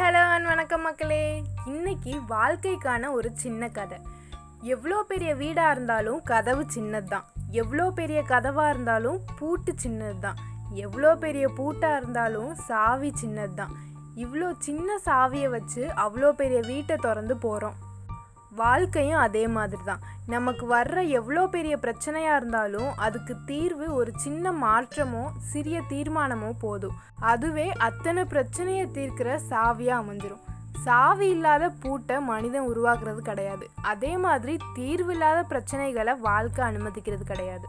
Hello and வணக்கம் மக்களே. இன்னைக்கு வாழ்க்கைக்கான ஒரு சின்ன கதை. எவ்வளோ பெரிய வீடாக இருந்தாலும் கதவு சின்னது தான் எவ்வளோ பெரிய கதவாக இருந்தாலும் பூட்டு சின்னது தான் எவ்வளோ பெரிய பூட்டாக இருந்தாலும் சாவி சின்னது தான் இவ்வளோ சின்ன சாவியை வச்சு அவ்வளோ பெரிய வீட்டை திறந்து போகிறோம் வாழ்க்கையும் அதே மாதிரி தான் நமக்கு வர்ற எவ்வளோ பெரிய பிரச்சனையாக இருந்தாலும் அதுக்கு தீர்வு ஒரு சின்ன மாற்றமோ சிறிய தீர்மானமோ போதும். அதுவே அத்தனை பிரச்சனையை தீர்க்கிற சாவியாக அமைஞ்சிரும். சாவி இல்லாத பூட்டை மனிதன் உருவாக்குறது கிடையாது. அதே மாதிரி தீர்வு இல்லாத பிரச்சனைகளை வாழ்க்கை அனுமதிக்கிறது கிடையாது.